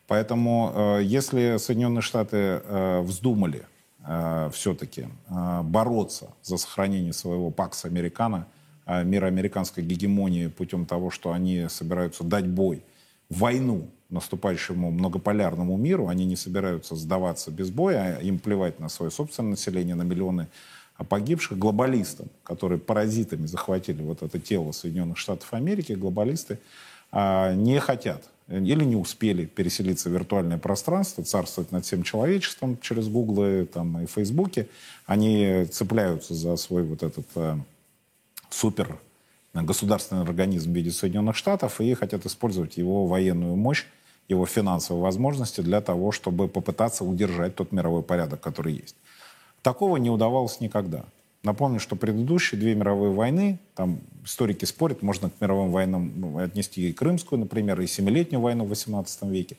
Поэтому э, если Соединенные Штаты э, вздумали э, все-таки бороться за сохранение своего ПАКС Американо, мира американской гегемонии путем того, что они собираются дать бой, войну наступающему многополярному миру, они не собираются сдаваться без боя, а им плевать на свое собственное население, на миллионы погибших, глобалистам, которые паразитами захватили вот это тело Соединенных Штатов Америки, глобалисты не хотят или не успели переселиться в виртуальное пространство, царствовать над всем человечеством через Гуглы там, и Фейсбуке, они цепляются за свой вот этот э, супер государственный организм в виде Соединенных Штатов и хотят использовать его военную мощь, его финансовые возможности для того, чтобы попытаться удержать тот мировой порядок, который есть. Такого не удавалось никогда. Напомню, что предыдущие две мировые войны, там историки спорят, можно к мировым войнам ну, отнести и Крымскую, например, и Семилетнюю войну в XVIII веке,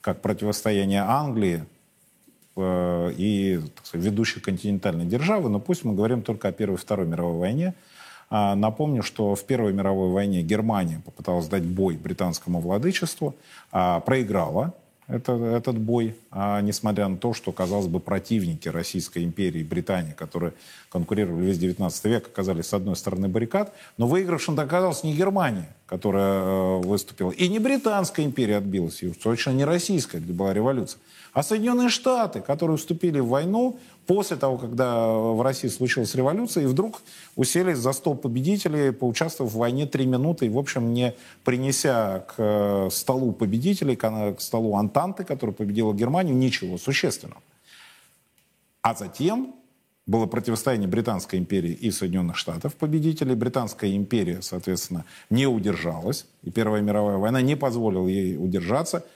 как противостояние Англии э, и сказать, ведущей континентальной державы, но пусть мы говорим только о Первой и Второй мировой войне. А, напомню, что в Первой мировой войне Германия попыталась дать бой британскому владычеству, а, проиграла, это, этот бой, а несмотря на то, что, казалось бы, противники Российской империи, Британии, которые конкурировали весь 19 век, оказались с одной стороны баррикад, но выигравшим оказалась не Германия, которая э, выступила, и не Британская империя отбилась, и точно не Российская, где была революция, а Соединенные Штаты, которые вступили в войну после того, когда в России случилась революция, и вдруг уселись за стол победителей, поучаствовав в войне три минуты, и, в общем, не принеся к э, столу победителей, к столу Антанты, которая победила Германию, ничего существенного. А затем было противостояние Британской империи и Соединенных Штатов. Победителей Британская империя, соответственно, не удержалась. И Первая мировая война не позволила ей удержаться –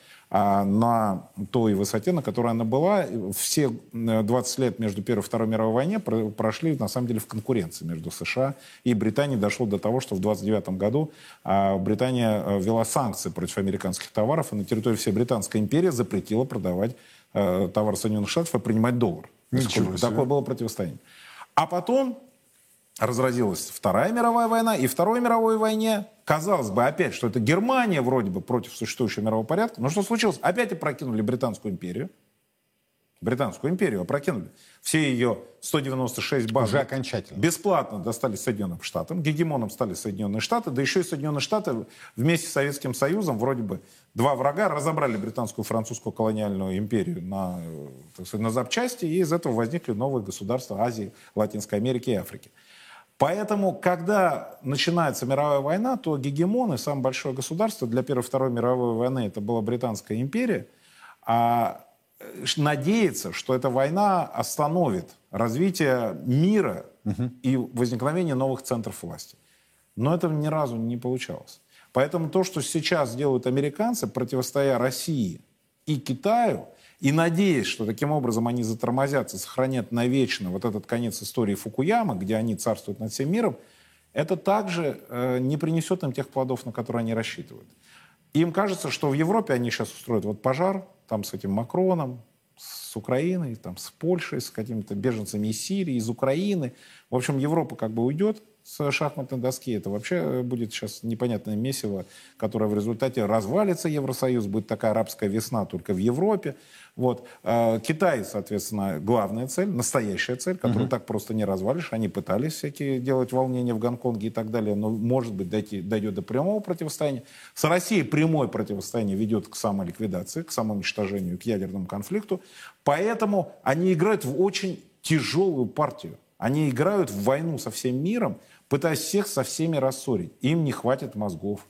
на той высоте, на которой она была. Все 20 лет между Первой и Второй мировой войне прошли, на самом деле, в конкуренции между США и Британией. Дошло до того, что в 1929 году а, Британия а, ввела санкции против американских товаров, и на территории всей Британской империи запретила продавать а, товары Соединенных Штатов и принимать доллар. Ничего себе. Такое было противостояние. А потом разразилась Вторая мировая война, и Второй мировой войне, казалось бы, опять, что это Германия вроде бы против существующего мирового порядка, но что случилось? Опять опрокинули Британскую империю, Британскую империю опрокинули. Все ее 196 баз Уже окончательно. бесплатно достались Соединенным Штатам. Гегемоном стали Соединенные Штаты. Да еще и Соединенные Штаты вместе с Советским Союзом, вроде бы два врага, разобрали британскую французскую колониальную империю на, так сказать, на запчасти. И из этого возникли новые государства Азии, Латинской Америки и Африки. Поэтому, когда начинается мировая война, то гегемоны, самое большое государство для Первой и Второй мировой войны, это была Британская империя, а э, надеется, что эта война остановит развитие мира угу. и возникновение новых центров власти. Но это ни разу не получалось. Поэтому то, что сейчас делают американцы, противостоя России и Китаю, и надеясь, что таким образом они затормозятся, сохранят навечно вот этот конец истории Фукуяма, где они царствуют над всем миром, это также э, не принесет им тех плодов, на которые они рассчитывают. Им кажется, что в Европе они сейчас устроят вот пожар, там с этим Макроном, с Украиной, там, с Польшей, с какими-то беженцами из Сирии, из Украины. В общем, Европа как бы уйдет с шахматной доски. Это вообще будет сейчас непонятное месиво, которое в результате развалится Евросоюз, будет такая арабская весна только в Европе. Вот. А, Китай, соответственно, главная цель, настоящая цель, которую угу. так просто не развалишь. Они пытались всякие делать волнения в Гонконге и так далее, но, может быть, дойти, дойдет до прямого противостояния. С Россией прямое противостояние ведет к самоликвидации, к самоуничтожению, к ядерному конфликту. Поэтому они играют в очень тяжелую партию. Они играют в войну со всем миром, пытаясь всех со всеми рассорить. Им не хватит мозгов.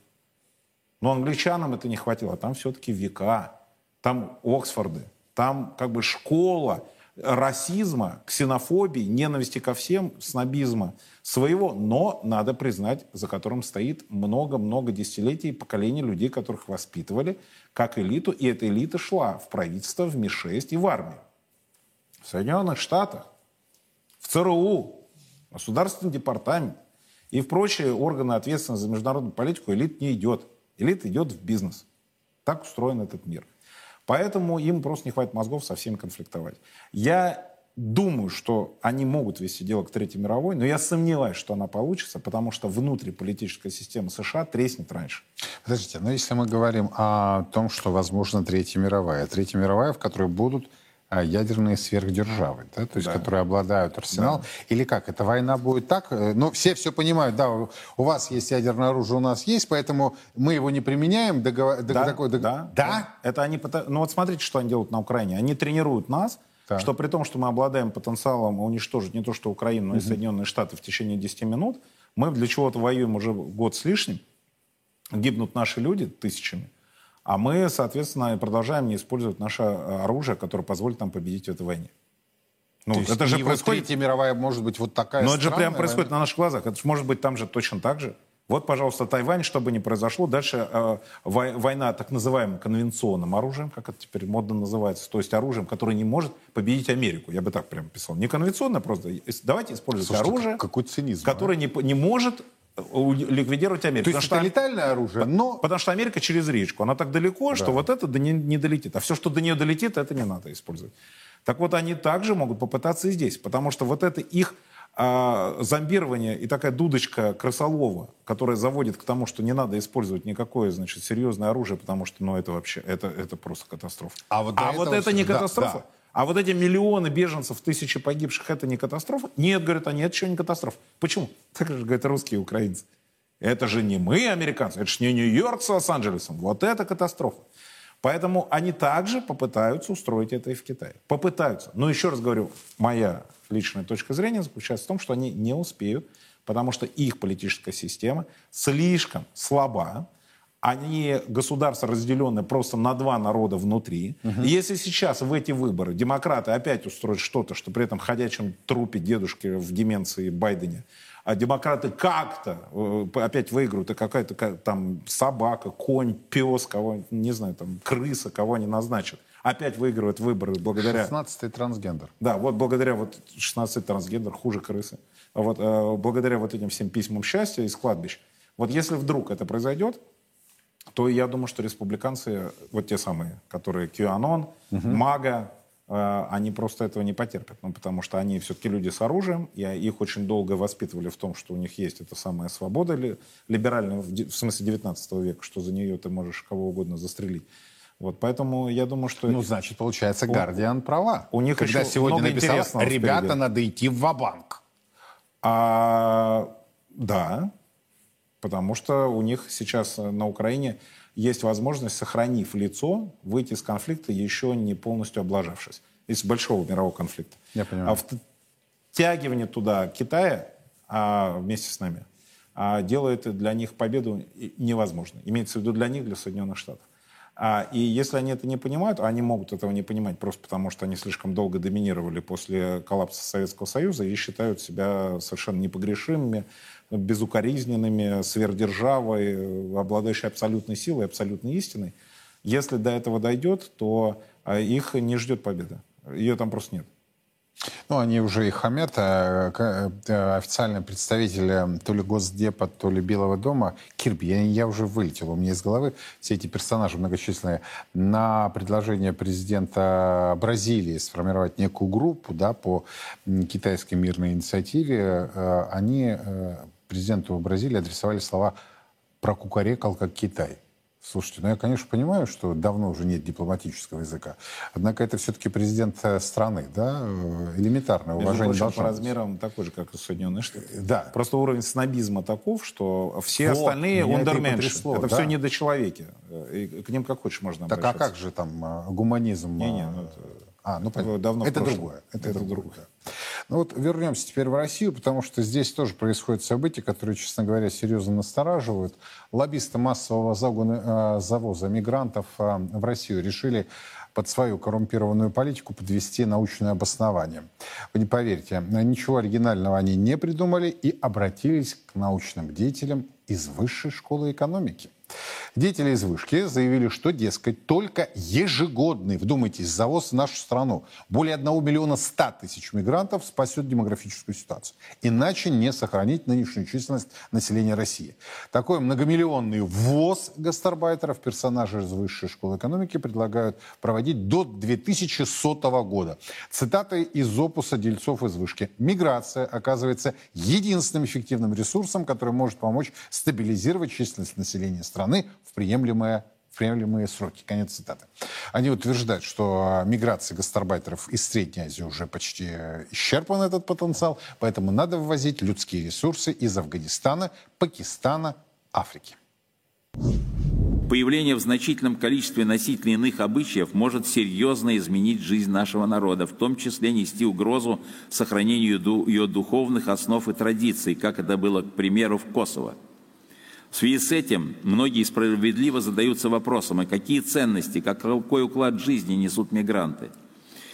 Но англичанам это не хватило. Там все-таки века. Там Оксфорды, там как бы школа расизма, ксенофобии, ненависти ко всем, снобизма своего, но, надо признать, за которым стоит много-много десятилетий поколений людей, которых воспитывали как элиту, и эта элита шла в правительство, в МИ-6 и в армию. В Соединенных Штатах, в ЦРУ, Государственный департамент и в прочие органы ответственности за международную политику элит не идет. Элит идет в бизнес. Так устроен этот мир. Поэтому им просто не хватит мозгов со всеми конфликтовать. Я думаю, что они могут вести дело к Третьей мировой, но я сомневаюсь, что она получится, потому что внутриполитическая система США треснет раньше. Подождите, но если мы говорим о том, что возможно Третья мировая, Третья мировая, в которой будут ядерные сверхдержавы, да, то есть, да. которые обладают арсеналом. Да. Или как? Эта война будет так? Э, ну, все все понимают, да, у вас есть ядерное оружие, у нас есть, поэтому мы его не применяем. Договор... Да, такой, дог... да, да. Это они... Ну вот смотрите, что они делают на Украине. Они тренируют нас, так. что при том, что мы обладаем потенциалом уничтожить не то что Украину, но и Соединенные Штаты в течение 10 минут, мы для чего-то воюем уже год с лишним, гибнут наши люди тысячами, а мы, соответственно, продолжаем не использовать наше э, оружие, которое позволит нам победить в этой войне. Ну, То это же происходит... Третья мировая может быть вот такая Но это же прямо происходит на наших глазах. Это же может быть там же точно так же. Вот, пожалуйста, Тайвань, что бы ни произошло. Дальше э, война так называемым конвенционным оружием, как это теперь модно называется, то есть оружием, которое не может победить Америку. Я бы так прямо писал. Не конвенционно просто. Давайте использовать Слушайте, оружие, какой цинизм, которое а? не, не может ликвидировать Америку. То есть это летальное оружие, но... Потому что Америка через речку. Она так далеко, да. что вот это до не, не долетит. А все, что до нее долетит, это не надо использовать. Так вот, они также могут попытаться и здесь. Потому что вот это их а, зомбирование и такая дудочка крысолова, которая заводит к тому, что не надо использовать никакое, значит, серьезное оружие, потому что, ну, это вообще, это, это просто катастрофа. А вот, а вот это не катастрофа. Да, да. А вот эти миллионы беженцев, тысячи погибших, это не катастрофа? Нет, говорят они, это еще не катастрофа. Почему? Так же говорят русские и украинцы. Это же не мы, американцы, это же не Нью-Йорк с Лос-Анджелесом. Вот это катастрофа. Поэтому они также попытаются устроить это и в Китае. Попытаются. Но еще раз говорю, моя личная точка зрения заключается в том, что они не успеют, потому что их политическая система слишком слаба, они государство разделенное просто на два народа внутри. Угу. И если сейчас в эти выборы демократы опять устроят что-то, что при этом ходячем трупе дедушки в деменции Байдене, а демократы как-то э, опять выиграют, и какая-то там собака, конь, пес, кого, не знаю, там, крыса, кого они назначат, опять выигрывают выборы благодаря... 16-й трансгендер. Да, вот благодаря вот 16-й трансгендер, хуже крысы. Вот, э, благодаря вот этим всем письмам счастья из кладбищ. Вот если вдруг это произойдет, то я думаю, что республиканцы, вот те самые, которые QAnon, угу. МАГА, э, они просто этого не потерпят. Ну, потому что они все-таки люди с оружием, и их очень долго воспитывали в том, что у них есть эта самая свобода ли, либеральная, в, смысле 19 века, что за нее ты можешь кого угодно застрелить. Вот, поэтому я думаю, что... Ну, значит, получается, Гардиан права. У них Когда сегодня написал, ребята, впереди. надо идти в ва-банк. А, да, потому что у них сейчас э, на Украине есть возможность, сохранив лицо, выйти из конфликта, еще не полностью облажавшись. Из большого мирового конфликта. Я понимаю. А втягивание туда Китая а, вместе с нами а, делает для них победу невозможной. Имеется в виду для них, для Соединенных Штатов. А, и если они это не понимают, а они могут этого не понимать просто потому, что они слишком долго доминировали после коллапса Советского Союза и считают себя совершенно непогрешимыми, безукоризненными, сверхдержавой, обладающей абсолютной силой, абсолютной истиной. Если до этого дойдет, то а, их не ждет победа. Ее там просто нет. Ну, они уже и хамят. А, э, официальный представитель э, то ли Госдепа, то ли Белого дома, Кирби, я, я уже вылетел у меня из головы, все эти персонажи многочисленные, на предложение президента Бразилии сформировать некую группу да, по китайской мирной инициативе, э, они президенту Бразилии адресовали слова «прокукарекал, как Китай». Слушайте, ну я, конечно, понимаю, что давно уже нет дипломатического языка. Однако это все-таки президент э, страны, да? Э, элементарное уважение Между прочим, по размерам такой же, как и Соединенные Штаты. Да. Просто уровень снобизма таков, что все вот, остальные ундерменши. Это, это да. все недочеловеки. И к ним как хочешь можно обращаться. Так а как же там гуманизм? Не, не, ну, это... А, ну понятно. Давно это другое. Это, это другое. другое. Ну вот вернемся теперь в Россию, потому что здесь тоже происходят события, которые, честно говоря, серьезно настораживают. Лоббисты массового загона, э, завоза мигрантов э, в Россию решили под свою коррумпированную политику подвести научное обоснование. Вы не поверите, ничего оригинального они не придумали и обратились к научным деятелям из высшей школы экономики. Деятели из вышки заявили, что, дескать, только ежегодный, вдумайтесь, завоз в нашу страну более 1 миллиона 100 тысяч мигрантов спасет демографическую ситуацию. Иначе не сохранить нынешнюю численность населения России. Такой многомиллионный ввоз гастарбайтеров, персонажи из высшей школы экономики предлагают проводить до 2100 года. Цитаты из опуса дельцов из вышки. Миграция оказывается единственным эффективным ресурсом, который может помочь стабилизировать численность населения страны в приемлемое приемлемые сроки. Конец цитаты. Они утверждают, что миграция гастарбайтеров из Средней Азии уже почти исчерпан этот потенциал, поэтому надо ввозить людские ресурсы из Афганистана, Пакистана, Африки. Появление в значительном количестве носителей иных обычаев может серьезно изменить жизнь нашего народа, в том числе нести угрозу сохранению ее духовных основ и традиций, как это было, к примеру, в Косово. В связи с этим многие справедливо задаются вопросом, а какие ценности, какой уклад жизни несут мигранты,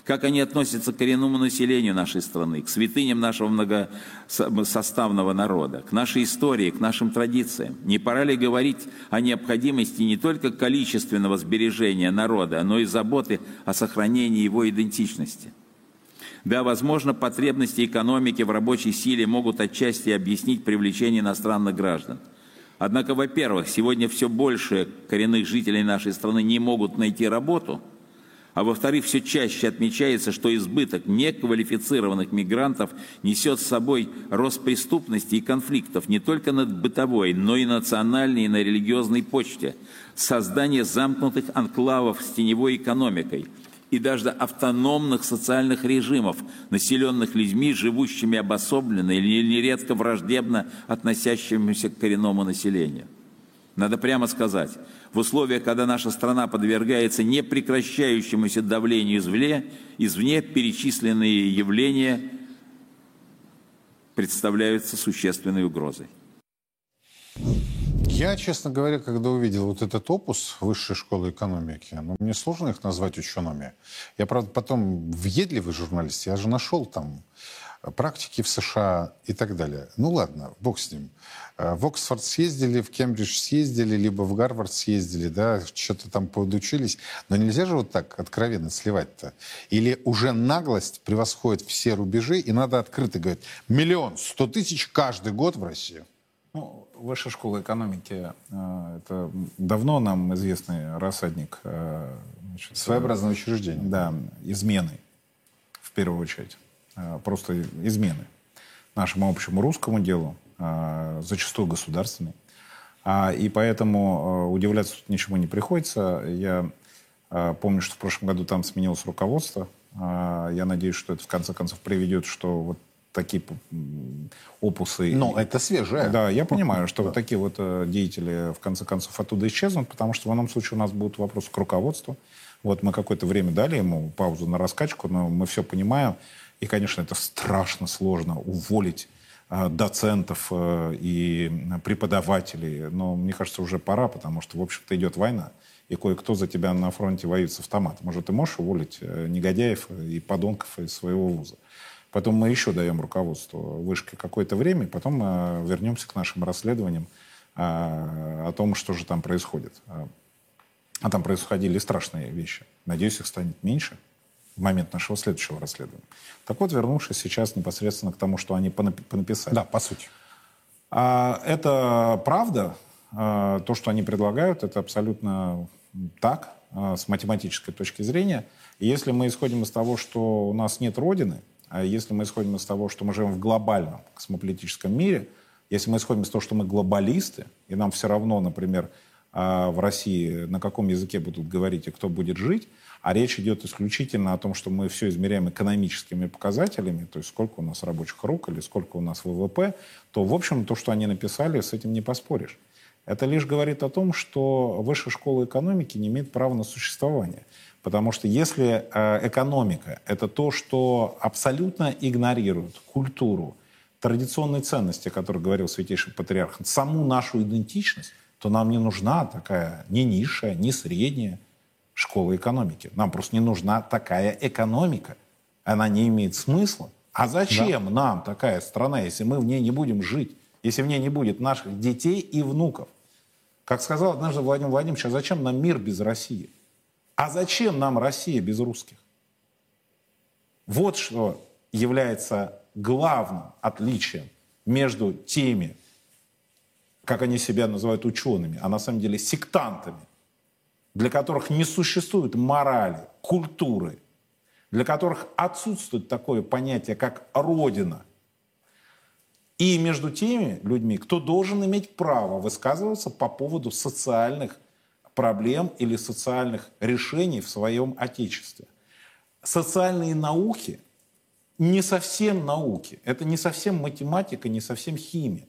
как они относятся к коренному населению нашей страны, к святыням нашего многосоставного народа, к нашей истории, к нашим традициям. Не пора ли говорить о необходимости не только количественного сбережения народа, но и заботы о сохранении его идентичности? Да, возможно, потребности экономики в рабочей силе могут отчасти объяснить привлечение иностранных граждан – Однако, во-первых, сегодня все больше коренных жителей нашей страны не могут найти работу, а во-вторых, все чаще отмечается, что избыток неквалифицированных мигрантов несет с собой рост преступности и конфликтов не только на бытовой, но и национальной и на религиозной почте, создание замкнутых анклавов с теневой экономикой – и даже автономных социальных режимов, населенных людьми, живущими обособленно или нередко враждебно относящимися к коренному населению. Надо прямо сказать, в условиях, когда наша страна подвергается непрекращающемуся давлению извне, извне перечисленные явления представляются существенной угрозой. Я, честно говоря, когда увидел вот этот опус Высшей школы экономики, ну, мне сложно их назвать учеными. Я, правда, потом въедливый журналист, я же нашел там практики в США и так далее. Ну ладно, бог с ним. Э, в Оксфорд съездили, в Кембридж съездили, либо в Гарвард съездили, да, что-то там подучились. Но нельзя же вот так откровенно сливать-то. Или уже наглость превосходит все рубежи, и надо открыто говорить, миллион, сто тысяч каждый год в Россию. Ну, Высшая школа экономики э, — это давно нам известный рассадник. Э, значит, Своеобразное учреждение. Да, измены, в первую очередь. Э, просто измены нашему общему русскому делу, зачастую государственной. А, и поэтому удивляться тут ничего не приходится. Я помню, что в прошлом году там сменилось руководство. Я надеюсь, что это в конце концов приведет, что вот такие опусы. Но это свежее. Да, я понимаю, что да. вот такие вот э, деятели в конце концов оттуда исчезнут, потому что в одном случае у нас будут вопросы к руководству. Вот мы какое-то время дали ему паузу на раскачку, но мы все понимаем. И, конечно, это страшно сложно уволить э, доцентов э, и преподавателей. Но мне кажется, уже пора, потому что, в общем-то, идет война. И кое-кто за тебя на фронте воюет с автоматом. Может, ты можешь уволить негодяев и подонков из своего вуза? Поэтому мы еще даем руководству вышки какое-то время, потом вернемся к нашим расследованиям о том, что же там происходит. А там происходили страшные вещи. Надеюсь, их станет меньше в момент нашего следующего расследования. Так вот, вернувшись сейчас непосредственно к тому, что они понаписали. Да, по сути. А, это правда. А, то, что они предлагают, это абсолютно так, а, с математической точки зрения. И если мы исходим из того, что у нас нет Родины, а если мы исходим из того, что мы живем в глобальном космополитическом мире, если мы исходим из того, что мы глобалисты, и нам все равно, например, в России на каком языке будут говорить и кто будет жить, а речь идет исключительно о том, что мы все измеряем экономическими показателями, то есть сколько у нас рабочих рук или сколько у нас ВВП, то, в общем, то, что они написали, с этим не поспоришь. Это лишь говорит о том, что высшая школа экономики не имеет права на существование. Потому что если э, экономика — это то, что абсолютно игнорирует культуру, традиционные ценности, о которых говорил Святейший Патриарх, саму нашу идентичность, то нам не нужна такая ни низшая, ни средняя, школы экономики. Нам просто не нужна такая экономика. Она не имеет смысла. А зачем да. нам такая страна, если мы в ней не будем жить, если в ней не будет наших детей и внуков? Как сказал однажды Владимир Владимирович, а зачем нам мир без России? А зачем нам Россия без русских? Вот что является главным отличием между теми, как они себя называют учеными, а на самом деле сектантами, для которых не существует морали, культуры, для которых отсутствует такое понятие, как Родина. И между теми людьми, кто должен иметь право высказываться по поводу социальных проблем или социальных решений в своем Отечестве. Социальные науки не совсем науки, это не совсем математика, не совсем химия.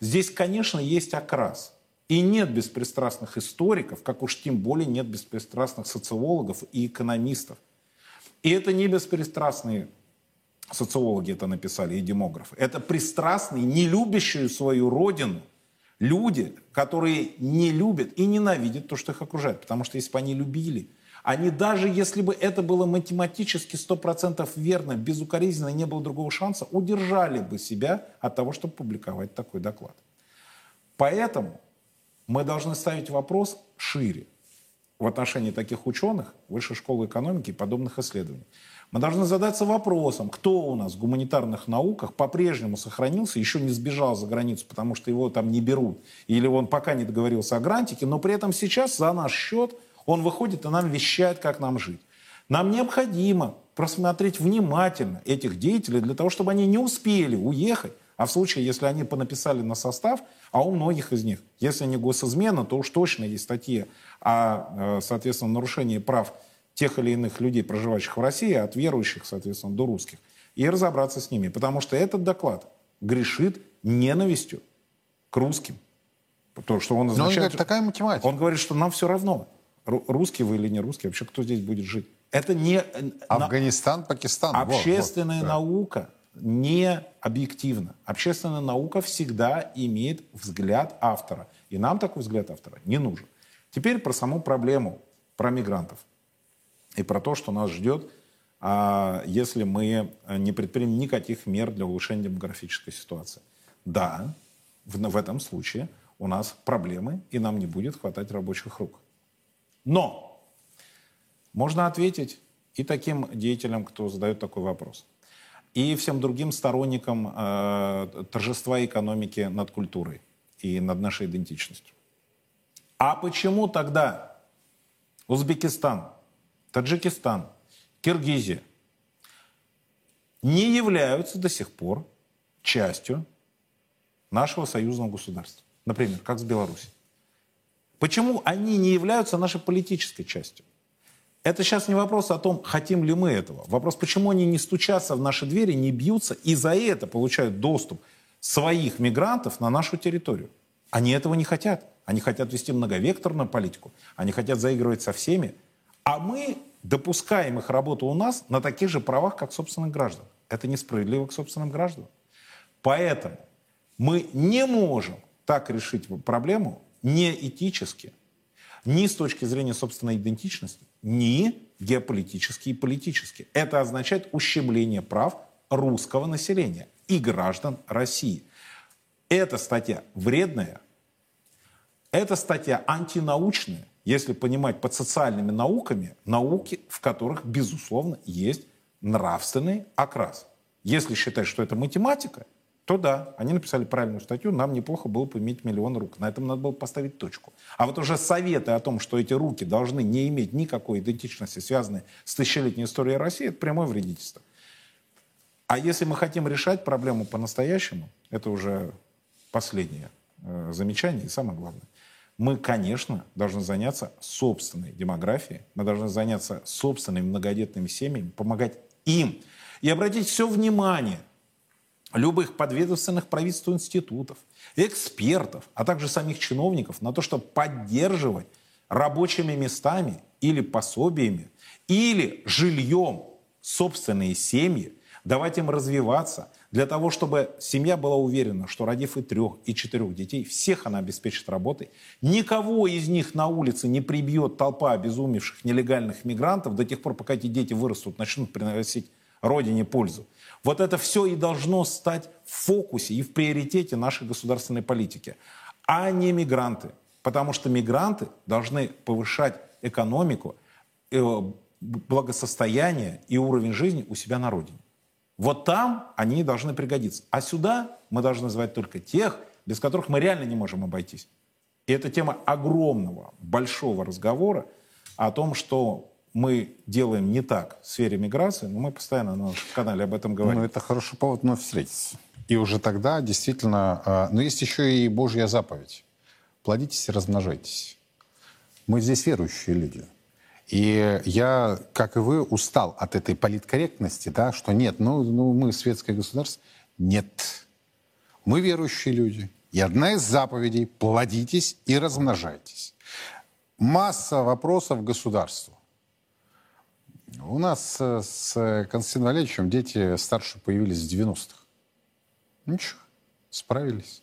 Здесь, конечно, есть окрас – и нет беспристрастных историков, как уж тем более нет беспристрастных социологов и экономистов. И это не беспристрастные социологи это написали и демографы. Это пристрастные, не любящие свою родину люди, которые не любят и ненавидят то, что их окружает. Потому что если бы они любили, они даже если бы это было математически 100% верно, безукоризненно, не было другого шанса, удержали бы себя от того, чтобы публиковать такой доклад. Поэтому мы должны ставить вопрос шире в отношении таких ученых, высшей школы экономики и подобных исследований. Мы должны задаться вопросом, кто у нас в гуманитарных науках по-прежнему сохранился, еще не сбежал за границу, потому что его там не берут, или он пока не договорился о грантике, но при этом сейчас за наш счет он выходит и нам вещает, как нам жить. Нам необходимо просмотреть внимательно этих деятелей для того, чтобы они не успели уехать, а в случае, если они понаписали на состав, а у многих из них, если не госизмена, то уж точно есть статьи о, э, соответственно, нарушении прав тех или иных людей, проживающих в России, от верующих, соответственно, до русских, и разобраться с ними. Потому что этот доклад грешит ненавистью к русским. То, что он означает... Но он говорит, такая математика. Он говорит, что нам все равно, русский вы или не русский, вообще кто здесь будет жить. Это не... Э, Афганистан, Пакистан. Общественная вот, вот, наука не объективно. Общественная наука всегда имеет взгляд автора. И нам такой взгляд автора не нужен. Теперь про саму проблему, про мигрантов. И про то, что нас ждет, а, если мы не предпримем никаких мер для улучшения демографической ситуации. Да, в этом случае у нас проблемы, и нам не будет хватать рабочих рук. Но можно ответить и таким деятелям, кто задает такой вопрос – и всем другим сторонникам э, торжества экономики над культурой и над нашей идентичностью. А почему тогда Узбекистан, Таджикистан, Киргизия не являются до сих пор частью нашего союзного государства? Например, как с Беларусью. Почему они не являются нашей политической частью? Это сейчас не вопрос о том, хотим ли мы этого. Вопрос, почему они не стучатся в наши двери, не бьются и за это получают доступ своих мигрантов на нашу территорию. Они этого не хотят. Они хотят вести многовекторную политику. Они хотят заигрывать со всеми. А мы допускаем их работу у нас на таких же правах, как собственных граждан. Это несправедливо к собственным гражданам. Поэтому мы не можем так решить проблему не этически, ни с точки зрения собственной идентичности, ни геополитически и политически. Это означает ущемление прав русского населения и граждан России. Эта статья вредная, эта статья антинаучная, если понимать под социальными науками, науки, в которых, безусловно, есть нравственный окрас. Если считать, что это математика, то да, они написали правильную статью, нам неплохо было бы иметь миллион рук. На этом надо было поставить точку. А вот уже советы о том, что эти руки должны не иметь никакой идентичности, связанной с тысячелетней историей России, это прямое вредительство. А если мы хотим решать проблему по-настоящему, это уже последнее э, замечание и самое главное. Мы, конечно, должны заняться собственной демографией, мы должны заняться собственными многодетными семьями, помогать им. И обратить все внимание любых подведомственных правительству институтов, экспертов, а также самих чиновников на то, чтобы поддерживать рабочими местами или пособиями, или жильем собственные семьи, давать им развиваться, для того, чтобы семья была уверена, что родив и трех, и четырех детей, всех она обеспечит работой. Никого из них на улице не прибьет толпа обезумевших нелегальных мигрантов до тех пор, пока эти дети вырастут, начнут приносить родине пользу. Вот это все и должно стать в фокусе и в приоритете нашей государственной политики, а не мигранты. Потому что мигранты должны повышать экономику, э, благосостояние и уровень жизни у себя на родине. Вот там они должны пригодиться. А сюда мы должны звать только тех, без которых мы реально не можем обойтись. И это тема огромного, большого разговора о том, что мы делаем не так в сфере миграции, но мы постоянно на нашем канале об этом говорим. Ну, это хороший повод вновь встретиться. И уже тогда действительно... А, но есть еще и Божья заповедь. Плодитесь и размножайтесь. Мы здесь верующие люди. И я, как и вы, устал от этой политкорректности, да, что нет, ну, ну мы светское государство. Нет. Мы верующие люди. И одна из заповедей – плодитесь и размножайтесь. Масса вопросов государству. У нас э, с Константином Валерьевичем дети старше появились в 90-х. Ничего, справились.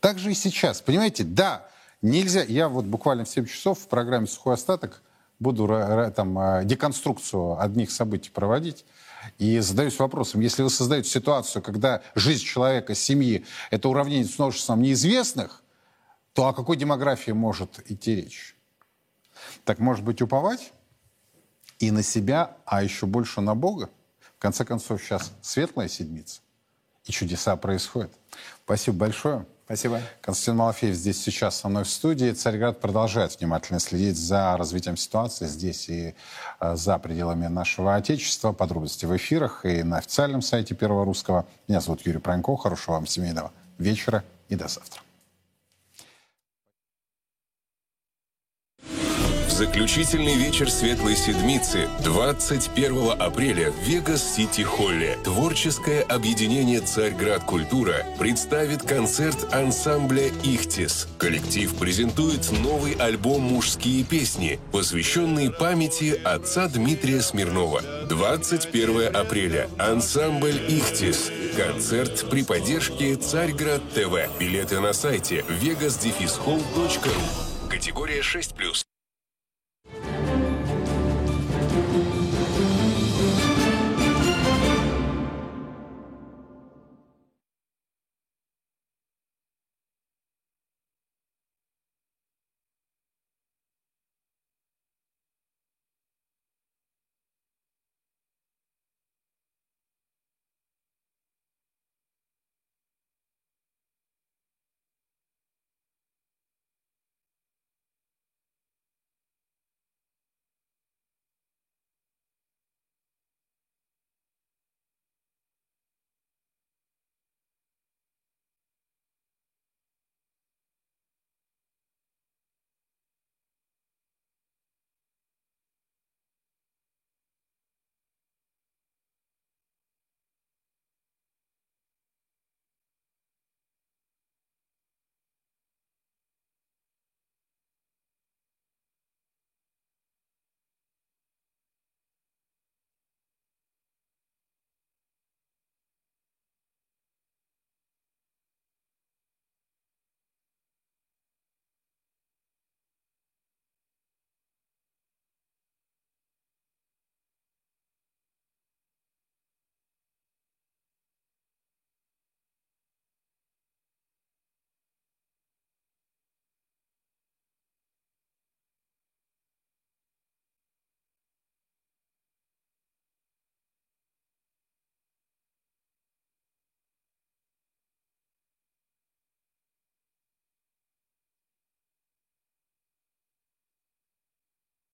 Так же и сейчас. Понимаете, да, нельзя... Я вот буквально в 7 часов в программе «Сухой остаток» буду там, а, деконструкцию одних событий проводить. И задаюсь вопросом, если вы создаете ситуацию, когда жизнь человека, семьи, это уравнение с множеством неизвестных, то о какой демографии может идти речь? Так, может быть, уповать и на себя, а еще больше на Бога? В конце концов, сейчас светлая седмица, и чудеса происходят. Спасибо большое. Спасибо. Константин Малафеев здесь сейчас со мной в студии. Царьград продолжает внимательно следить за развитием ситуации здесь и э, за пределами нашего Отечества. Подробности в эфирах и на официальном сайте Первого Русского. Меня зовут Юрий Пронько. Хорошего вам семейного вечера и до завтра. Заключительный вечер Светлой Седмицы 21 апреля в Вегас-Сити-Холле. Творческое объединение «Царьград Культура» представит концерт ансамбля «Ихтис». Коллектив презентует новый альбом «Мужские песни», посвященный памяти отца Дмитрия Смирнова. 21 апреля. Ансамбль «Ихтис». Концерт при поддержке «Царьград ТВ». Билеты на сайте vegas-hall.ru. Категория 6+.